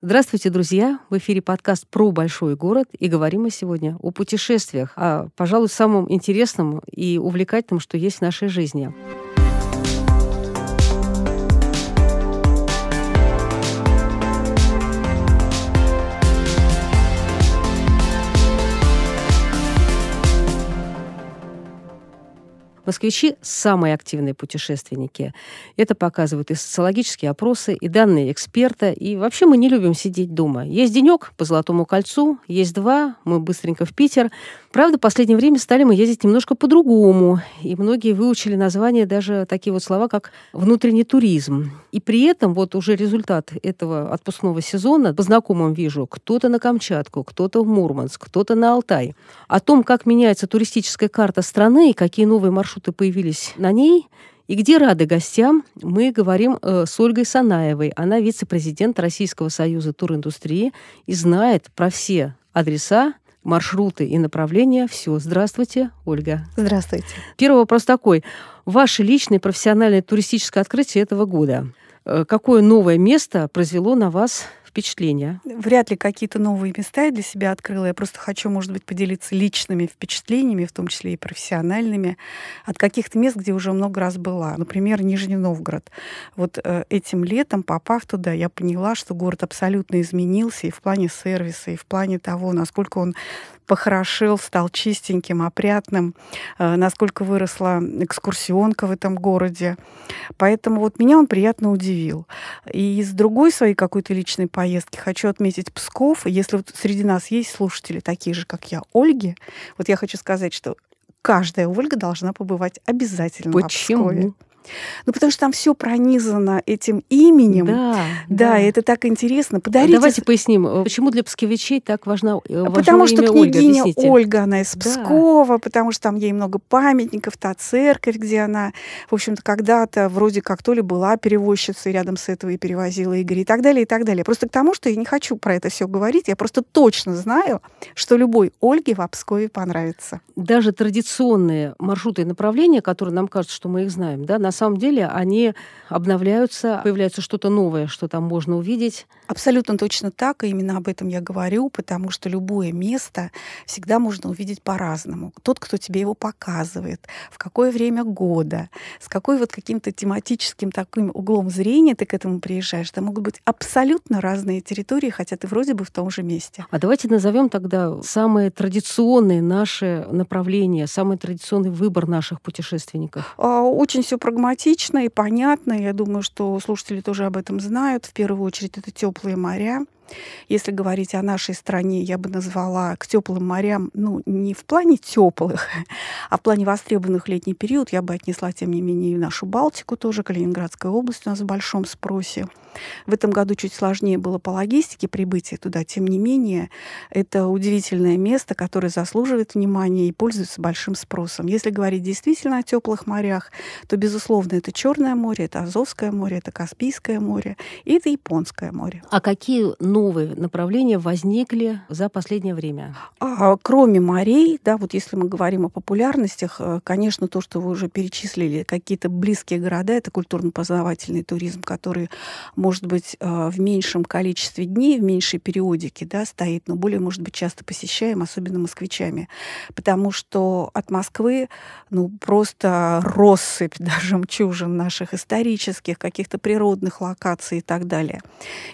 Здравствуйте, друзья! В эфире подкаст про большой город, и говорим мы сегодня о путешествиях, о, пожалуй, самом интересном и увлекательном, что есть в нашей жизни. Москвичи – самые активные путешественники. Это показывают и социологические опросы, и данные эксперта. И вообще мы не любим сидеть дома. Есть денек по Золотому кольцу, есть два, мы быстренько в Питер. Правда, в последнее время стали мы ездить немножко по-другому. И многие выучили название даже такие вот слова, как «внутренний туризм». И при этом вот уже результат этого отпускного сезона по знакомым вижу. Кто-то на Камчатку, кто-то в Мурманск, кто-то на Алтай. О том, как меняется туристическая карта страны и какие новые маршруты появились на ней. И где рады гостям, мы говорим э, с Ольгой Санаевой. Она вице-президент Российского союза туриндустрии и знает про все адреса, маршруты и направления. Все. Здравствуйте, Ольга. Здравствуйте. Первый вопрос такой. Ваше личное профессиональное туристическое открытие этого года. Э, какое новое место произвело на вас впечатления? Вряд ли какие-то новые места я для себя открыла. Я просто хочу, может быть, поделиться личными впечатлениями, в том числе и профессиональными, от каких-то мест, где уже много раз была. Например, Нижний Новгород. Вот э, этим летом, попав туда, я поняла, что город абсолютно изменился и в плане сервиса, и в плане того, насколько он похорошел, стал чистеньким, опрятным, э, насколько выросла экскурсионка в этом городе. Поэтому вот меня он приятно удивил. И из другой своей какой-то личной поездки хочу отметить Псков. Если вот среди нас есть слушатели такие же, как я, Ольги, вот я хочу сказать, что каждая Ольга должна побывать обязательно Почему? в Пскове. Ну, потому что там все пронизано этим именем. Да, да, да. это так интересно. Подарите... Давайте поясним, э, почему для псковичей так важно, э, важно Потому что княгиня Ольга, Ольга, она из Пскова, да. потому что там ей много памятников, та церковь, где она, в общем-то, когда-то вроде как то ли была перевозчицей рядом с этого и перевозила Игоря и так далее, и так далее. Просто к тому, что я не хочу про это все говорить, я просто точно знаю, что любой Ольге в Пскове понравится. Даже традиционные маршруты и направления, которые нам кажется, что мы их знаем, да, на самом деле они обновляются, появляется что-то новое, что там можно увидеть. Абсолютно точно так, и именно об этом я говорю, потому что любое место всегда можно увидеть по-разному. Тот, кто тебе его показывает, в какое время года, с какой вот каким-то тематическим таким углом зрения ты к этому приезжаешь. Это могут быть абсолютно разные территории, хотя ты вроде бы в том же месте. А давайте назовем тогда самые традиционные наши направления, самый традиционный выбор наших путешественников. А, очень все прагматично и понятно. Я думаю, что слушатели тоже об этом знают. В первую очередь это теплые моря. Если говорить о нашей стране, я бы назвала к теплым морям, ну, не в плане теплых, а в плане востребованных летний период, я бы отнесла, тем не менее, и нашу Балтику тоже, Калининградская область у нас в большом спросе. В этом году чуть сложнее было по логистике прибытия туда. Тем не менее, это удивительное место, которое заслуживает внимания и пользуется большим спросом. Если говорить действительно о теплых морях, то, безусловно, это Черное море, это Азовское море, это Каспийское море и это Японское море. А какие новые направления возникли за последнее время? А, кроме морей, да, вот если мы говорим о популярностях, э, конечно, то, что вы уже перечислили, какие-то близкие города, это культурно-познавательный туризм, который может быть, э, в меньшем количестве дней, в меньшей периодике да, стоит, но более, может быть, часто посещаем, особенно москвичами. Потому что от Москвы ну, просто россыпь даже жемчужин наших исторических, каких-то природных локаций и так далее.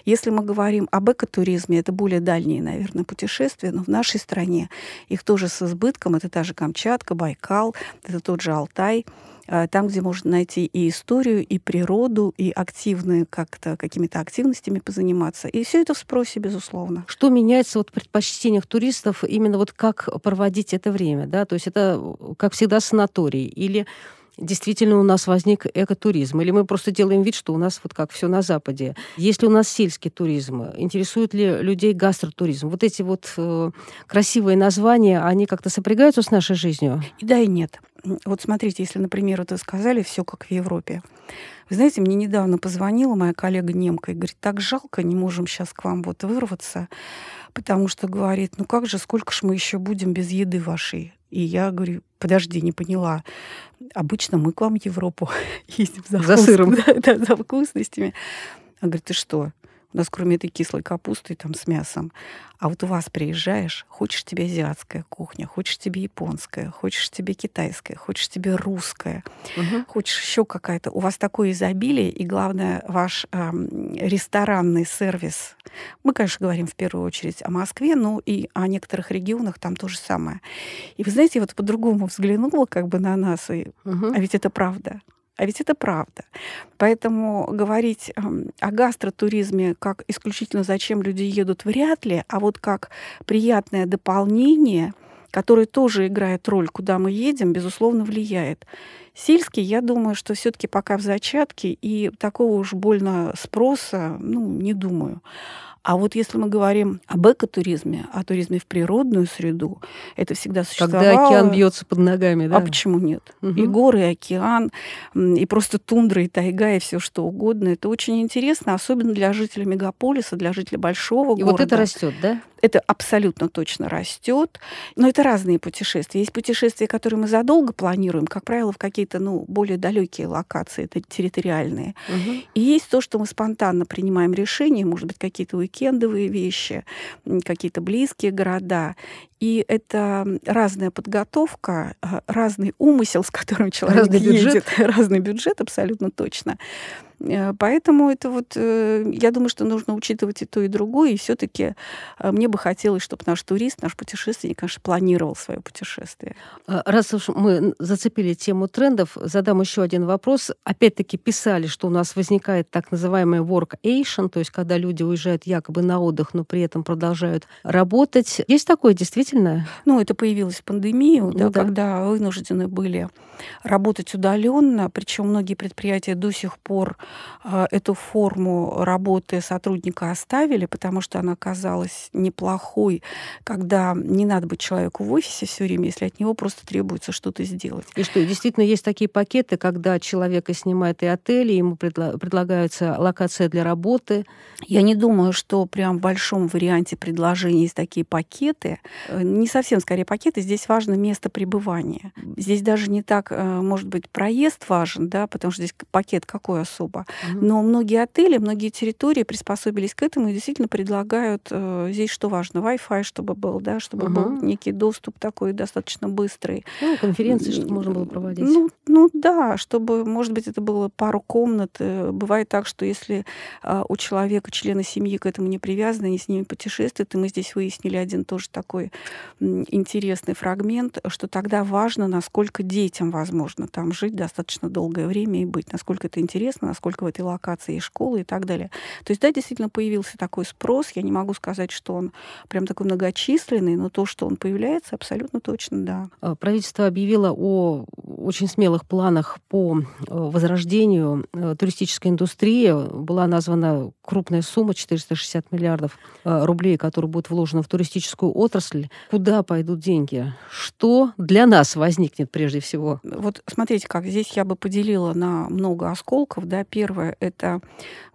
Если мы говорим об экотуризме, это более дальние, наверное, путешествия, но в нашей стране их тоже с избытком. Это та же Камчатка, Байкал, это тот же Алтай – Э, там, где можно найти и историю, и природу, и активные как-то какими-то активностями позаниматься. И все это в спросе, безусловно. Что меняется вот в предпочтениях туристов именно вот как проводить это время, да? То есть это, как всегда, санаторий или действительно у нас возник экотуризм, или мы просто делаем вид, что у нас вот как все на Западе. Если у нас сельский туризм, интересует ли людей гастротуризм? Вот эти вот э, красивые названия, они как-то сопрягаются с нашей жизнью? И да, и нет. Вот смотрите, если, например, вы сказали все как в Европе. Вы знаете, мне недавно позвонила моя коллега немка и говорит, так жалко, не можем сейчас к вам вот вырваться, потому что говорит, ну как же, сколько ж мы еще будем без еды вашей? И я говорю, подожди, не поняла. Обычно мы к вам в Европу ездим за, за сыром, да, да, за вкусностями. Она говорит, ты что? У нас кроме этой кислой капусты там с мясом. А вот у вас приезжаешь, хочешь тебе азиатская кухня, хочешь тебе японская, хочешь тебе китайская, хочешь тебе русская, угу. хочешь еще какая-то. У вас такое изобилие, и главное, ваш э, ресторанный сервис. Мы, конечно, говорим в первую очередь о Москве, но и о некоторых регионах там то же самое. И вы знаете, вот по-другому взглянула как бы на нас, и, угу. а ведь это правда. А ведь это правда. Поэтому говорить о гастротуризме как исключительно зачем люди едут вряд ли, а вот как приятное дополнение, которое тоже играет роль, куда мы едем, безусловно, влияет. Сельский, я думаю, что все-таки пока в зачатке, и такого уж больно спроса, ну, не думаю. А вот если мы говорим об экотуризме, о туризме в природную среду, это всегда существовало. Когда океан бьется под ногами, да? А почему нет? Угу. И горы, и океан, и просто тундра, и тайга, и все что угодно. Это очень интересно, особенно для жителей мегаполиса, для жителей большого и города. И вот это растет, да? Это абсолютно точно растет. Но это разные путешествия. Есть путешествия, которые мы задолго планируем, как правило, в какие-то ну, более далекие локации, это территориальные. Угу. И есть то, что мы спонтанно принимаем решения, может быть, какие-то уикендовые вещи, какие-то близкие города. И это разная подготовка, а, разный умысел, с которым человек разный едет, бюджет. разный бюджет, абсолютно точно. Э, поэтому это вот, э, я думаю, что нужно учитывать и то, и другое. И все-таки э, мне бы хотелось, чтобы наш турист, наш путешественник, конечно, планировал свое путешествие. А, раз уж мы зацепили тему трендов, задам еще один вопрос. Опять-таки писали, что у нас возникает так называемый workation, то есть когда люди уезжают якобы на отдых, но при этом продолжают работать. Есть такое действительно? Ну, это появилось в пандемию, ну, да, да. когда вынуждены были работать удаленно, причем многие предприятия до сих пор а, эту форму работы сотрудника оставили, потому что она казалась неплохой, когда не надо быть человеку в офисе все время, если от него просто требуется что-то сделать. И что, действительно есть такие пакеты, когда человека снимает и отели, ему предла- предлагается локация для работы? Я не думаю, что прям в большом варианте предложений есть такие пакеты. Э, не совсем, скорее, пакеты. Здесь важно место пребывания. Здесь даже не так, э, может быть, проезд важен, да, потому что здесь пакет какой особо. Угу. Но многие отели, многие территории приспособились к этому и действительно предлагают э, здесь что важно, Wi-Fi, чтобы был, да, чтобы угу. был некий доступ такой достаточно быстрый. Ну, конференции, чтобы можно было проводить. Ну, ну да, чтобы, может быть, это было пару комнат. Бывает так, что если у человека, члена семьи к этому не привязаны, они с ними путешествуют, и мы здесь выяснили один тоже такой интересный фрагмент, что тогда важно, насколько детям возможно там жить достаточно долгое время и быть, насколько это интересно, насколько в этой локации есть школы и так далее. То есть, да, действительно появился такой спрос. Я не могу сказать, что он прям такой многочисленный, но то, что он появляется, абсолютно точно, да. А, правительство объявило о очень смелых планах по э, возрождению э, туристической индустрии. Была названа крупная сумма 460 миллиардов э, рублей, которые будут вложены в туристическую отрасль. Куда пойдут деньги? Что для нас возникнет прежде всего? Вот смотрите, как здесь я бы поделила на много осколков. Да? Первое — это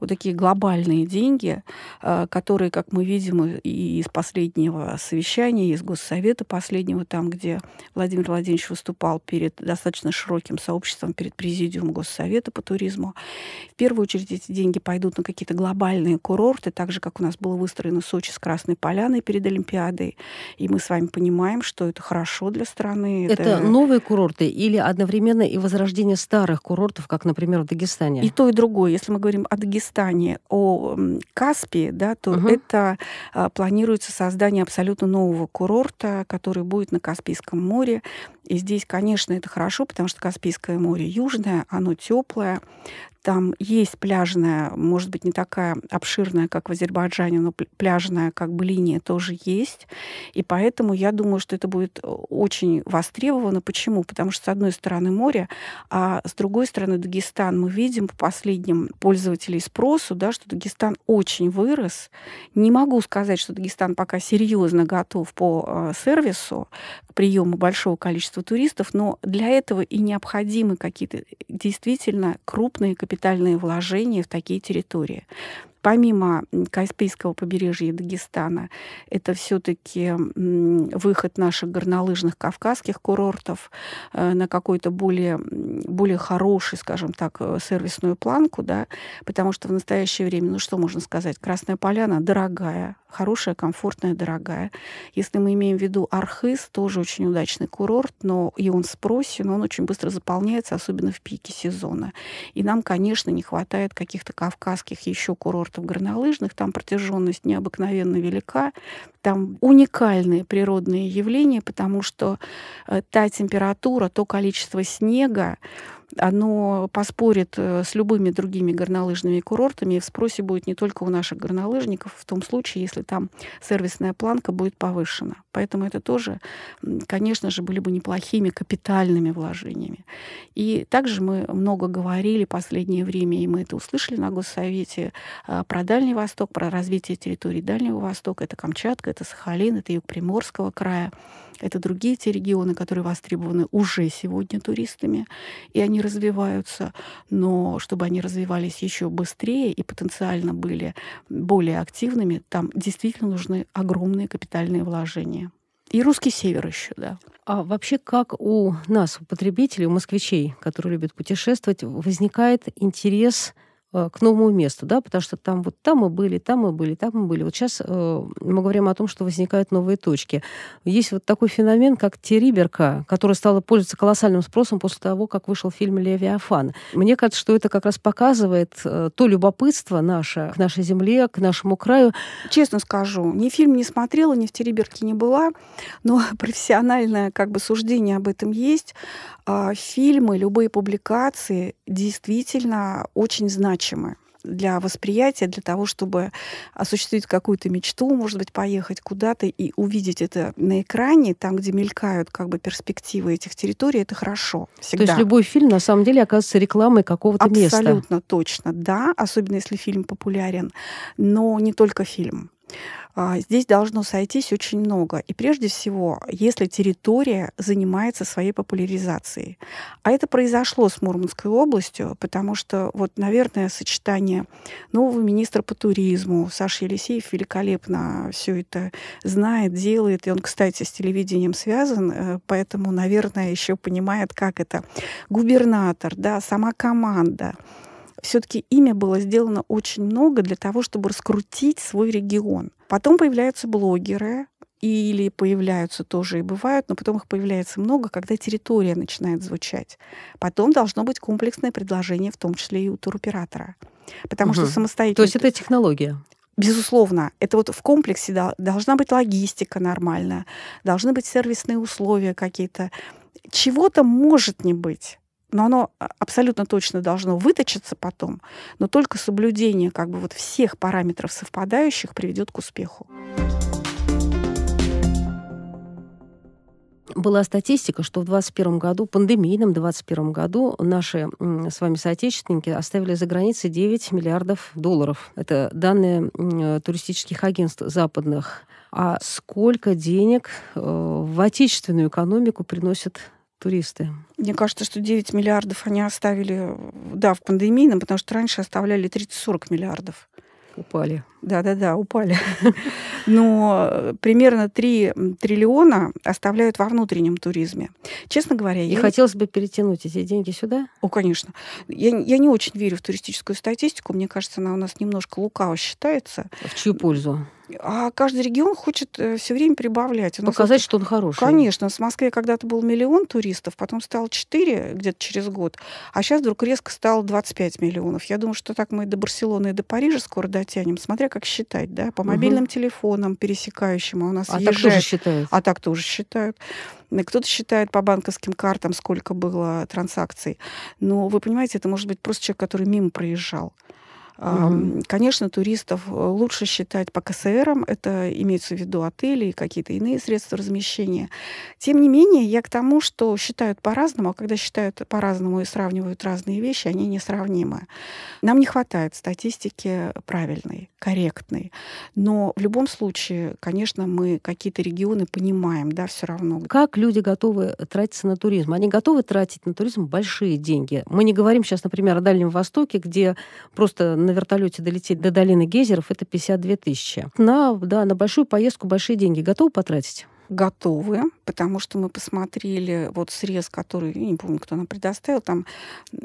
вот такие глобальные деньги, которые, как мы видим и из последнего совещания, из Госсовета последнего, там, где Владимир Владимирович выступал перед достаточно широким сообществом перед президиумом Госсовета по туризму. В первую очередь эти деньги пойдут на какие-то глобальные курорты, так же, как у нас было выстроено Сочи с Красной Поляной перед Олимпиадой. И мы с вами понимаем, что это хорошо для страны. Это, это новые курорты или одновременно и возрождение старых курортов, как, например, в Дагестане? И то, и другое. Если мы говорим о Дагестане, о Каспии, да, то угу. это а, планируется создание абсолютно нового курорта, который будет на Каспийском море. И здесь, конечно, это хорошо, потому что Каспийское море южное, оно теплое, там есть пляжная, может быть, не такая обширная, как в Азербайджане, но пляжная как бы линия тоже есть. И поэтому я думаю, что это будет э, очень востребовано. Почему? Потому что, с одной стороны, море, а с другой стороны, Дагестан. Мы видим по последним пользователей спросу, да, что Дагестан очень вырос. Не могу сказать, что Дагестан пока серьезно готов по э, сервису к приему большого количества туристов, но для этого и необходимы какие-то действительно крупные капитальные вложения в такие территории. Помимо Каспийского побережья и Дагестана, это все-таки выход наших горнолыжных кавказских курортов э, на какой-то более, более хороший, скажем так, э, сервисную планку, да, потому что в настоящее время, ну что можно сказать, Красная Поляна дорогая, хорошая, комфортная, дорогая. Если мы имеем в виду Архыз, тоже очень удачный курорт, но и он в спросе, но он очень быстро заполняется, особенно в пике сезона. И нам, конечно, не хватает каких-то кавказских еще курортов горнолыжных, там протяженность необыкновенно велика, там уникальные природные явления, потому что э, та температура, то количество снега, оно поспорит э, с любыми другими горнолыжными курортами, и в спросе будет не только у наших горнолыжников, в том случае, если там сервисная планка будет повышена. Поэтому это тоже, конечно же, были бы неплохими капитальными вложениями. И также мы много говорили последнее время, и мы это услышали на Госсовете, э, про Дальний Восток, про развитие территории Дальнего Востока. Это Камчатка, это Сахалин, это юг Приморского края. Это другие те регионы, которые востребованы уже сегодня туристами, и они развиваются. Но чтобы они развивались еще быстрее и потенциально были более активными, там действительно нужны огромные капитальные вложения. И русский север еще, да. А вообще, как у нас, у потребителей, у москвичей, которые любят путешествовать, возникает интерес к новому месту, да, потому что там вот там мы были, там мы были, там мы были. Вот сейчас э, мы говорим о том, что возникают новые точки. Есть вот такой феномен, как Териберка, который стал пользоваться колоссальным спросом после того, как вышел фильм «Левиафан». Мне кажется, что это как раз показывает э, то любопытство наше к нашей земле, к нашему краю. Честно скажу, ни фильм не смотрела, ни в Териберке не была, но профессиональное как бы суждение об этом есть. А, фильмы, любые публикации действительно очень значимы для восприятия, для того, чтобы осуществить какую-то мечту, может быть, поехать куда-то и увидеть это на экране, там, где мелькают как бы перспективы этих территорий, это хорошо. Всегда. То есть любой фильм на самом деле оказывается рекламой какого-то места. Абсолютно точно, да, особенно если фильм популярен, но не только фильм. А, здесь должно сойтись очень много. И прежде всего, если территория занимается своей популяризацией. А это произошло с Мурманской областью, потому что, вот, наверное, сочетание нового министра по туризму, Саша Елисеев великолепно все это знает, делает. И он, кстати, с телевидением связан, э, поэтому, наверное, еще понимает, как это. Губернатор, да, сама команда все-таки имя было сделано очень много для того, чтобы раскрутить свой регион. Потом появляются блогеры, или появляются тоже и бывают, но потом их появляется много, когда территория начинает звучать. Потом должно быть комплексное предложение, в том числе и у туроператора. Потому угу. что самостоятельно... То есть это технология? Безусловно, это вот в комплексе должна быть логистика нормальная, должны быть сервисные условия какие-то. Чего-то может не быть но оно а, абсолютно точно должно выточиться потом, но только соблюдение как бы вот всех параметров совпадающих приведет к успеху. Была статистика, что в 2021 году, пандемийном 2021 году, наши с вами соотечественники оставили за границей 9 миллиардов долларов. Это данные туристических агентств западных. А сколько денег э, в отечественную экономику приносят туристы? Мне кажется, что 9 миллиардов они оставили, да, в пандемийном, потому что раньше оставляли 30-40 миллиардов. Упали. Да-да-да, упали. Но примерно 3 триллиона оставляют во внутреннем туризме. Честно говоря... И я... хотелось бы перетянуть эти деньги сюда? О, конечно. Я, я не очень верю в туристическую статистику. Мне кажется, она у нас немножко лукаво считается. В чью пользу? А каждый регион хочет э, все время прибавлять. Показать, это... что он хороший. Конечно. В Москве когда-то был миллион туристов, потом стало 4 где-то через год, а сейчас вдруг резко стало 25 миллионов. Я думаю, что так мы до Барселоны и до Парижа скоро дотянем, смотря как считать, да, по мобильным угу. телефонам пересекающим. А у нас а езжает... так тоже считают? А так тоже считают. Кто-то считает по банковским картам, сколько было транзакций. Но вы понимаете, это может быть просто человек, который мимо проезжал. Угу. Конечно, туристов э, лучше считать по КСРам, это имеется в виду отели и какие-то иные средства размещения. Тем не менее, я к тому, что считают по-разному, а когда считают по-разному и сравнивают разные вещи, они несравнимы. Нам не хватает статистики правильной, корректной. Но в любом случае, конечно, мы какие-то регионы понимаем, да, все равно. Как люди готовы тратиться на туризм? Они готовы тратить на туризм большие деньги. Мы не говорим сейчас, например, о Дальнем Востоке, где просто на вертолете долететь до долины гейзеров, это 52 тысячи. На, да, на большую поездку большие деньги готовы потратить? готовы, потому что мы посмотрели вот срез, который, я не помню, кто нам предоставил, там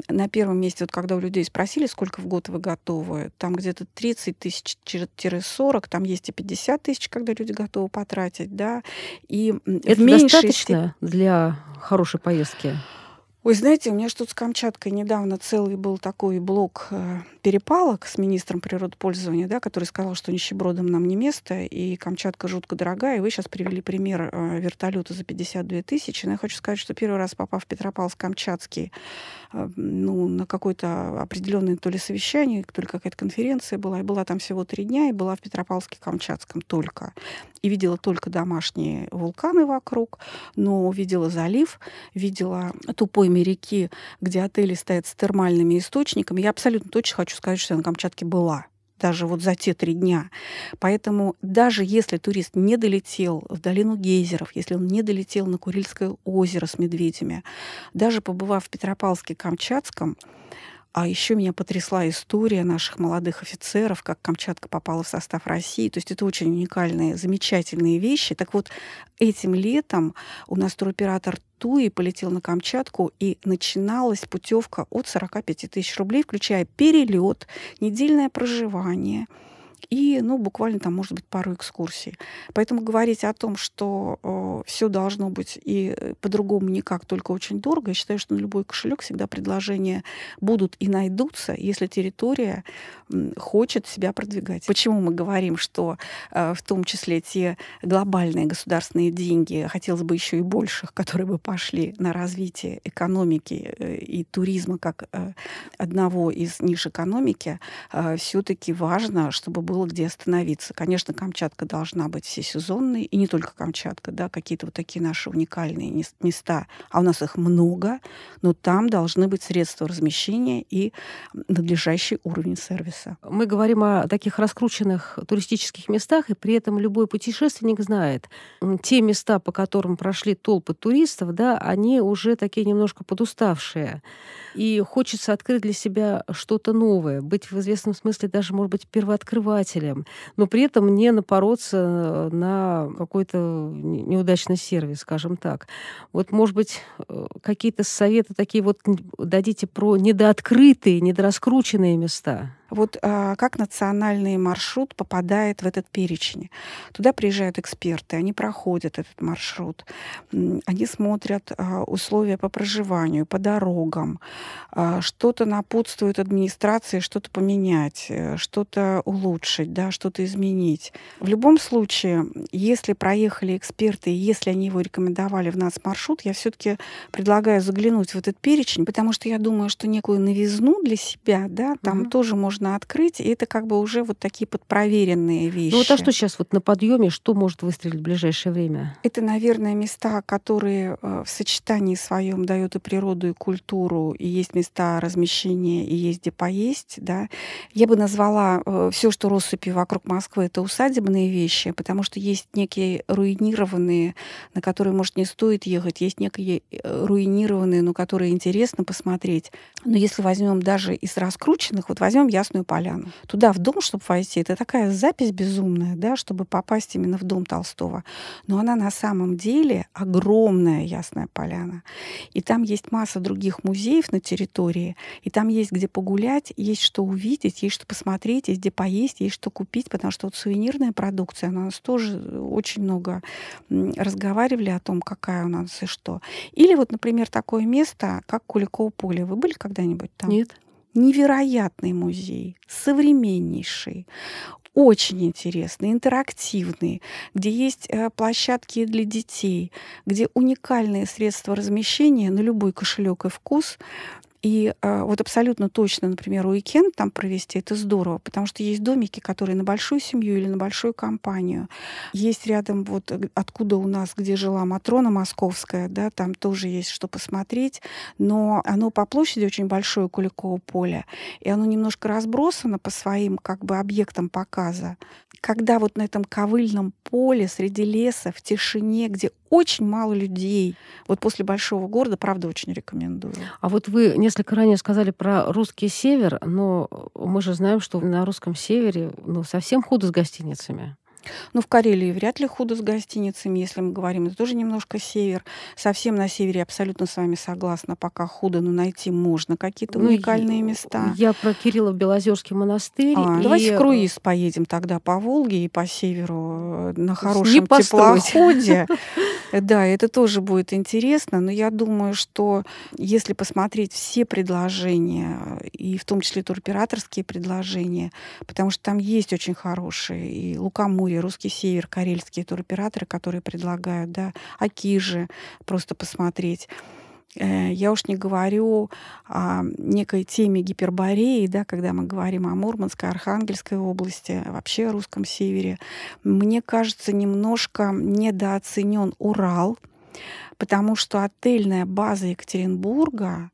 на первом месте, вот когда у людей спросили, сколько в год вы готовы, там где-то 30 тысяч-40, там есть и 50 тысяч, когда люди готовы потратить, да, и Это в достаточно для хорошей поездки? Ой, знаете, у меня что-то с Камчаткой недавно целый был такой блок э, перепалок с министром природопользования, да, который сказал, что нищебродам нам не место, и Камчатка жутко дорогая. И вы сейчас привели пример э, вертолета за 52 тысячи. Но я хочу сказать, что первый раз попав в Петропавловск-Камчатский, ну, на какое-то определенное то ли совещание, то ли какая-то конференция была, и была там всего три дня, и была в Петропавловске-Камчатском только. И видела только домашние вулканы вокруг, но видела залив, видела тупой реки, где отели стоят с термальными источниками. Я абсолютно точно хочу сказать, что я на Камчатке была даже вот за те три дня. Поэтому даже если турист не долетел в долину гейзеров, если он не долетел на Курильское озеро с медведями, даже побывав в Петропавловске-Камчатском, а еще меня потрясла история наших молодых офицеров, как Камчатка попала в состав России. То есть это очень уникальные, замечательные вещи. Так вот, этим летом у нас туроператор Туи полетел на Камчатку, и начиналась путевка от 45 тысяч рублей, включая перелет, недельное проживание – и, ну, буквально там, может быть, пару экскурсий. Поэтому говорить о том, что э, все должно быть и э, по-другому никак, только очень дорого, я считаю, что на любой кошелек всегда предложения будут и найдутся, если территория хочет себя продвигать. Почему мы говорим, что э, в том числе те глобальные государственные деньги, хотелось бы еще и больших, которые бы пошли на развитие экономики э, и туризма как э, одного из ниш экономики, э, все-таки важно, чтобы было где остановиться. Конечно, Камчатка должна быть всесезонной, и не только Камчатка, да, какие-то вот такие наши уникальные места, а у нас их много, но там должны быть средства размещения и надлежащий уровень сервиса. Мы говорим о таких раскрученных туристических местах, и при этом любой путешественник знает, те места, по которым прошли толпы туристов, да, они уже такие немножко подуставшие. И хочется открыть для себя что-то новое, быть в известном смысле даже, может быть, первооткрывателем, но при этом не напороться на какой-то неудачный сервис, скажем так. Вот, может быть, э, какие-то советы такие вот дадите про недооткрытые, недораскрученные места? Вот а, как национальный маршрут попадает в этот перечень? Туда приезжают эксперты, они проходят этот маршрут, они смотрят а, условия по проживанию, по дорогам, а, что-то напутствует администрации, что-то поменять, э, что-то улучшить, да, что-то изменить. В любом случае, если проехали эксперты, если они его рекомендовали в нас маршрут, я все-таки предлагаю заглянуть в этот перечень, потому что я думаю, что некую новизну для себя, да, там угу. тоже можно можно открыть, и это как бы уже вот такие подпроверенные вещи. Ну вот а что сейчас вот на подъеме, что может выстрелить в ближайшее время? Это, наверное, места, которые э, в сочетании своем дают и природу, и культуру, и есть места размещения, и есть где поесть, да. Я бы назвала э, все, что россыпи вокруг Москвы, это усадебные вещи, потому что есть некие руинированные, на которые, может, не стоит ехать, есть некие э, руинированные, но которые интересно посмотреть. Но если возьмем даже из раскрученных, вот возьмем я Красную Поляну. Туда, в дом, чтобы войти, это такая запись безумная, да, чтобы попасть именно в дом Толстого. Но она на самом деле огромная Ясная Поляна. И там есть масса других музеев на территории, и там есть где погулять, есть что увидеть, есть что посмотреть, есть где поесть, есть что купить, потому что вот сувенирная продукция, она у нас тоже очень много разговаривали о том, какая у нас и что. Или вот, например, такое место, как Куликово поле. Вы были когда-нибудь там? Нет невероятный музей, современнейший, очень интересный, интерактивный, где есть э, площадки для детей, где уникальные средства размещения на любой кошелек и вкус, и э, вот абсолютно точно, например, уикенд там провести, это здорово, потому что есть домики, которые на большую семью или на большую компанию. Есть рядом, вот э, откуда у нас, где жила Матрона Московская, да, там тоже есть что посмотреть, но оно по площади очень большое, Куликово поле, и оно немножко разбросано по своим как бы объектам показа. Когда вот на этом ковыльном поле среди леса, в тишине, где очень мало людей. Вот после большого города, правда, очень рекомендую. А вот вы несколько ранее сказали про русский север, но мы же знаем, что на русском севере ну, совсем худо с гостиницами. Ну, в Карелии вряд ли худо с гостиницами, если мы говорим. Это тоже немножко север. Совсем на севере абсолютно с вами согласна. Пока худо, но найти можно какие-то ну, уникальные места. Я про Кирилла Белозерский монастырь. А, и... Давайте в круиз поедем тогда по Волге и по северу э, на хорошем теплоходе. Да, это тоже будет интересно. Но я думаю, что если посмотреть все предложения, и в том числе туроператорские предложения, потому что там есть очень хорошие, и Лукоморье, Приморье, Русский Север, карельские туроператоры, которые предлагают, да, Акижи просто посмотреть. Э, я уж не говорю о некой теме гипербореи, да, когда мы говорим о Мурманской, Архангельской области, вообще о русском севере. Мне кажется, немножко недооценен Урал, потому что отельная база Екатеринбурга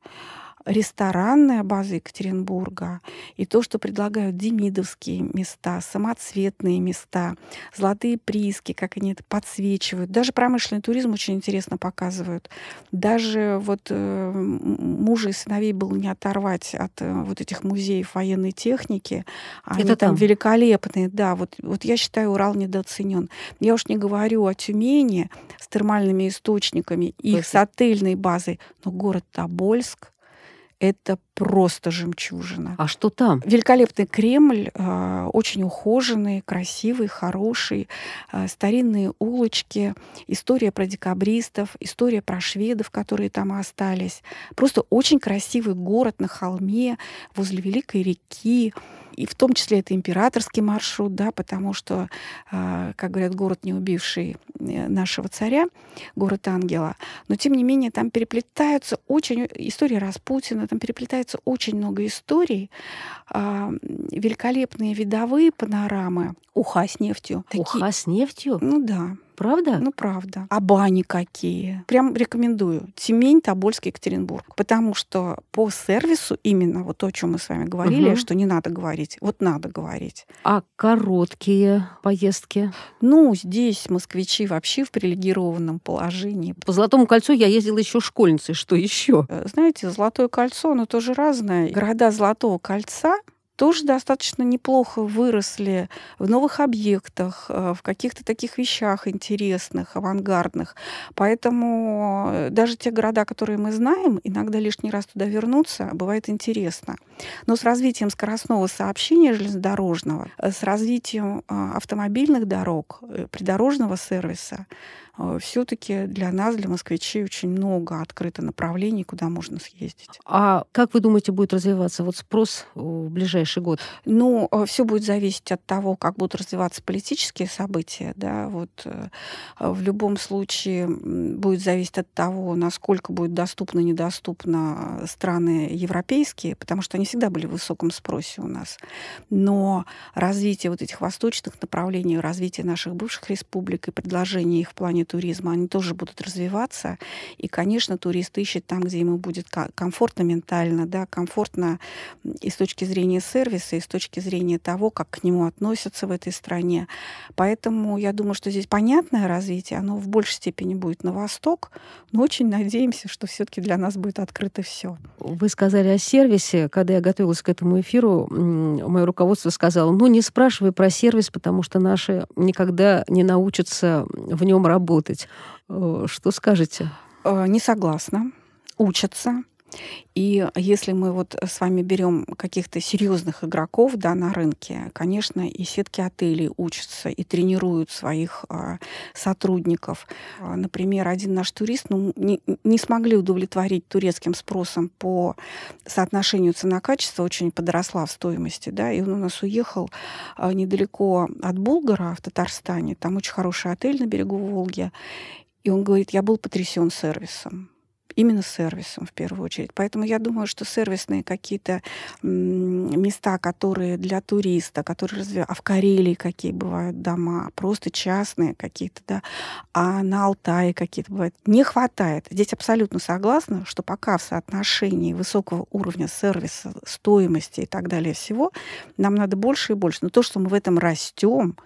ресторанная база Екатеринбурга и то, что предлагают демидовские места, самоцветные места, золотые прииски, как они это подсвечивают. Даже промышленный туризм очень интересно показывают. Даже вот э, мужа и сыновей было не оторвать от э, вот этих музеев военной техники. Они это там, там великолепные. Да, вот, вот я считаю, Урал недооценен. Я уж не говорю о Тюмени с термальными источниками, их с отельной базой, но город Тобольск, это просто жемчужина. А что там? Великолепный Кремль, э, очень ухоженный, красивый, хороший, э, старинные улочки, история про декабристов, история про шведов, которые там остались. Просто очень красивый город на холме возле Великой реки. И в том числе это императорский маршрут, да, потому что, э, как говорят, город, не убивший нашего царя, город ангела. Но, тем не менее, там переплетаются очень... История Распутина, там переплетается очень много историй. А, великолепные видовые панорамы. Уха с нефтью. Уха с нефтью? Ну да. Правда? Ну, правда. А бани какие? Прям рекомендую. Тюмень, Тобольск, Екатеринбург. Потому что по сервису именно вот то, о чем мы с вами говорили, угу. что не надо говорить. Вот надо говорить. А короткие поездки? Ну, здесь москвичи вообще в привилегированном положении. По Золотому кольцу я ездила еще школьницей. Что еще? Э, знаете, Золотое кольцо, оно тоже разное. Города Золотого кольца тоже достаточно неплохо выросли в новых объектах, э, в каких-то таких вещах интересных, авангардных. Поэтому э, даже те города, которые мы знаем, иногда лишний раз туда вернуться бывает интересно. Но с развитием скоростного сообщения железнодорожного, э, с развитием автомобильных дорог, придорожного сервиса, все-таки для нас, для москвичей, очень много открыто направлений, куда можно съездить. А как вы думаете, будет развиваться вот спрос в ближайший год? Ну, э, все будет зависеть от того, как будут развиваться политические события. Да? Вот, э, в любом случае будет зависеть от того, насколько будет доступно, недоступно страны европейские, потому что они всегда были в высоком спросе у нас. Но развитие вот этих восточных направлений, развитие наших бывших республик и предложение их в плане плане туризма, они тоже будут развиваться. И, конечно, турист ищет там, где ему будет комфортно ментально, да, комфортно и с точки зрения сервиса, и с точки зрения того, как к нему относятся в этой стране. Поэтому я думаю, что здесь понятное развитие, оно в большей степени будет на восток, но очень надеемся, что все-таки для нас будет открыто все. Вы сказали о сервисе. Когда я готовилась к этому эфиру, мое руководство сказало, ну, не спрашивай про сервис, потому что наши никогда не научатся в нем работать работать. Э, что скажете? Э, не согласна. Учатся. И если мы вот с вами берем каких-то серьезных игроков да, на рынке, конечно, и сетки отелей учатся и тренируют своих а, сотрудников. А, например, один наш турист ну, не, не смогли удовлетворить турецким спросом по соотношению цена-качество, очень подросла в стоимости, да, и он у нас уехал а, недалеко от Булгара в Татарстане, там очень хороший отель на берегу Волги, и он говорит, я был потрясен сервисом именно сервисом в первую очередь. Поэтому я думаю, что сервисные какие-то места, которые для туриста, которые развивают, а в Карелии какие бывают дома, просто частные какие-то, да, а на Алтае какие-то бывают, не хватает. Здесь абсолютно согласна, что пока в соотношении высокого уровня сервиса, стоимости и так далее всего, нам надо больше и больше. Но то, что мы в этом растем,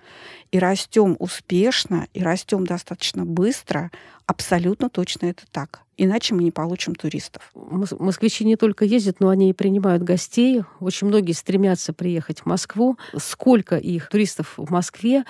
и растем успешно, и растем достаточно быстро, абсолютно точно это так. Иначе мы не получим туристов. Москвичи не только ездят, но они и принимают гостей. Очень многие стремятся приехать в Москву. Сколько их туристов в Москве?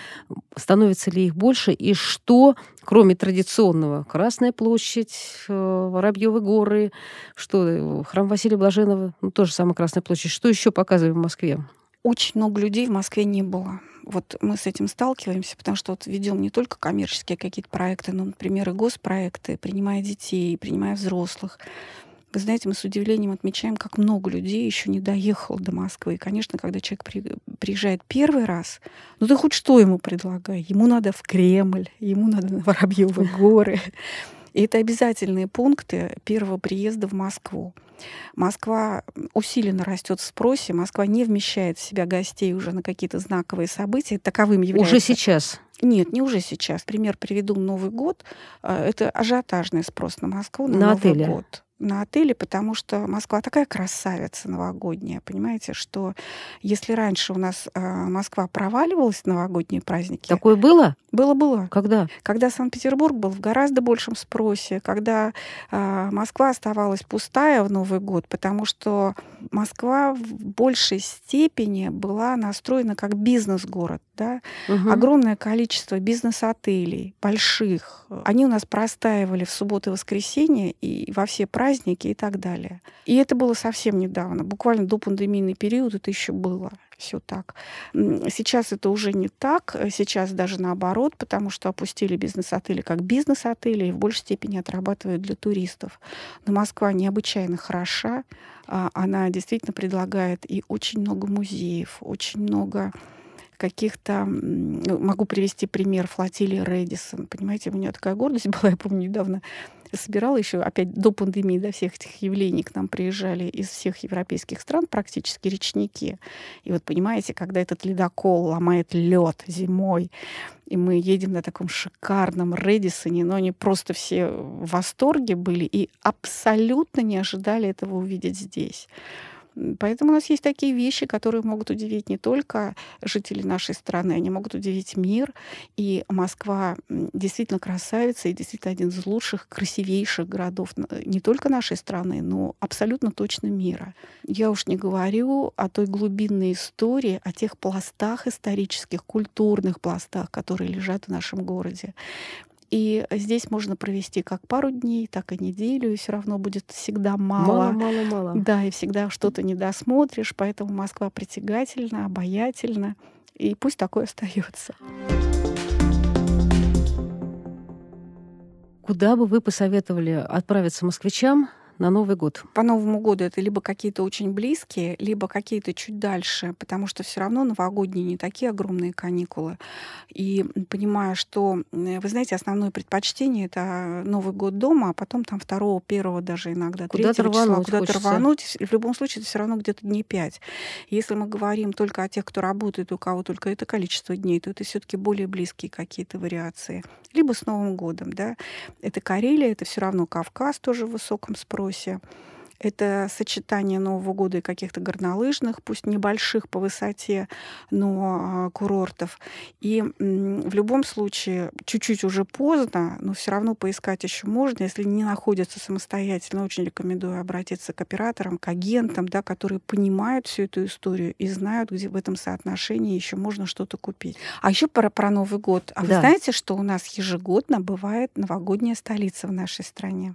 Становится ли их больше? И что, кроме традиционного, Красная площадь, э, Воробьевы горы, что э, храм Василия Блаженного, ну, тоже самая Красная площадь. Что еще показываем в Москве? Очень много людей в Москве не было вот мы с этим сталкиваемся, потому что вот ведем не только коммерческие какие-то проекты, но, например, и госпроекты, принимая детей, принимая взрослых. Вы знаете, мы с удивлением отмечаем, как много людей еще не доехало до Москвы. И, конечно, когда человек при, приезжает первый раз, ну ты хоть что ему предлагай? Ему надо в Кремль, ему надо на Воробьевы горы. И это обязательные пункты первого приезда в Москву. Москва усиленно растет в спросе, Москва не вмещает в себя гостей уже на какие-то знаковые события. Таковым является... Уже сейчас? Нет, не уже сейчас. Пример приведу Новый год. А, это ажиотажный спрос на Москву на, на Новый отеле. год на отеле, потому что Москва такая красавица новогодняя, понимаете, что если раньше у нас э, Москва проваливалась в новогодние праздники... Такое было? Было-было. Когда? Когда Санкт-Петербург был в гораздо большем спросе, когда э, Москва оставалась пустая в Новый год, потому что Москва в большей степени была настроена как бизнес-город. Да? Угу. Огромное количество бизнес-отелей, больших. Они у нас простаивали в субботу и воскресенье и во все праздники праздники и так далее. И это было совсем недавно, буквально до пандемийный период это еще было все так. Сейчас это уже не так, сейчас даже наоборот, потому что опустили бизнес-отели как бизнес-отели и в большей степени отрабатывают для туристов. Но Москва необычайно хороша, а, она действительно предлагает и очень много музеев, очень много каких-то... Ну, могу привести пример флотилии Рэдисон. Понимаете, у меня такая гордость была, я помню, недавно собирала еще опять до пандемии, до всех этих явлений к нам приезжали из всех европейских стран практически речники. И вот понимаете, когда этот ледокол ломает лед зимой, и мы едем на таком шикарном Редисоне, но они просто все в восторге были и абсолютно не ожидали этого увидеть здесь. Поэтому у нас есть такие вещи, которые могут удивить не только жителей нашей страны, они могут удивить мир. И Москва действительно красавица и действительно один из лучших, красивейших городов не только нашей страны, но абсолютно точно мира. Я уж не говорю о той глубинной истории, о тех пластах исторических, культурных пластах, которые лежат в нашем городе. И здесь можно провести как пару дней, так и неделю, и все равно будет всегда мало. Мало, мало, мало. Да, и всегда что-то не досмотришь, поэтому Москва притягательна, обаятельна, и пусть такое остается. Куда бы вы посоветовали отправиться москвичам на Новый год? По Новому году это либо какие-то очень близкие, либо какие-то чуть дальше, потому что все равно новогодние не такие огромные каникулы. И понимая, что, вы знаете, основное предпочтение это Новый год дома, а потом там второго, первого даже иногда, куда третьего числа куда-то рвануть. В любом случае это все равно где-то дней пять. Если мы говорим только о тех, кто работает, у кого только это количество дней, то это все-таки более близкие какие-то вариации. Либо с Новым годом, да. Это Карелия, это все равно Кавказ тоже в высоком спросе вопросе. Это сочетание Нового года и каких-то горнолыжных, пусть небольших по высоте, но а, курортов. И в любом случае, чуть-чуть уже поздно, но все равно поискать еще можно. Если не находятся самостоятельно, очень рекомендую обратиться к операторам, к агентам, да, которые понимают всю эту историю и знают, где в этом соотношении еще можно что-то купить. А еще про, про Новый год. А да. вы знаете, что у нас ежегодно бывает новогодняя столица в нашей стране?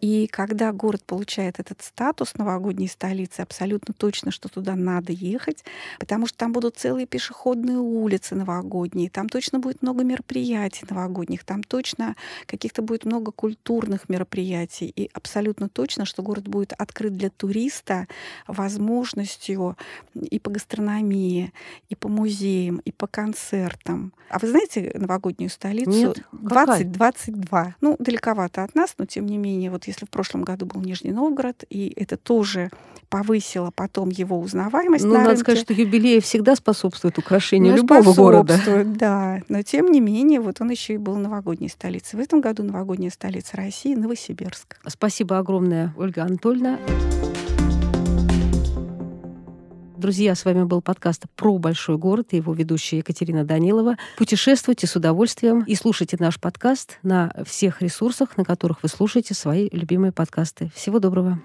И когда город получает этот статус новогодней столицы, абсолютно точно, что туда надо ехать, потому что там будут целые пешеходные улицы новогодние, там точно будет много мероприятий новогодних, там точно каких-то будет много культурных мероприятий. И абсолютно точно, что город будет открыт для туриста возможностью и по гастрономии, и по музеям, и по концертам. А вы знаете новогоднюю столицу? Нет. 2022. Ну, далековато от нас, но тем не менее менее, вот если в прошлом году был Нижний Новгород, и это тоже повысило потом его узнаваемость ну, на надо рынке. сказать, что юбилей всегда способствует украшению ну, любого города. Да, но тем не менее, вот он еще и был новогодней столицей. В этом году новогодняя столица России — Новосибирск. Спасибо огромное, Ольга Анатольевна. Друзья, с вами был подкаст про большой город и его ведущая Екатерина Данилова. Путешествуйте с удовольствием и слушайте наш подкаст на всех ресурсах, на которых вы слушаете свои любимые подкасты. Всего доброго.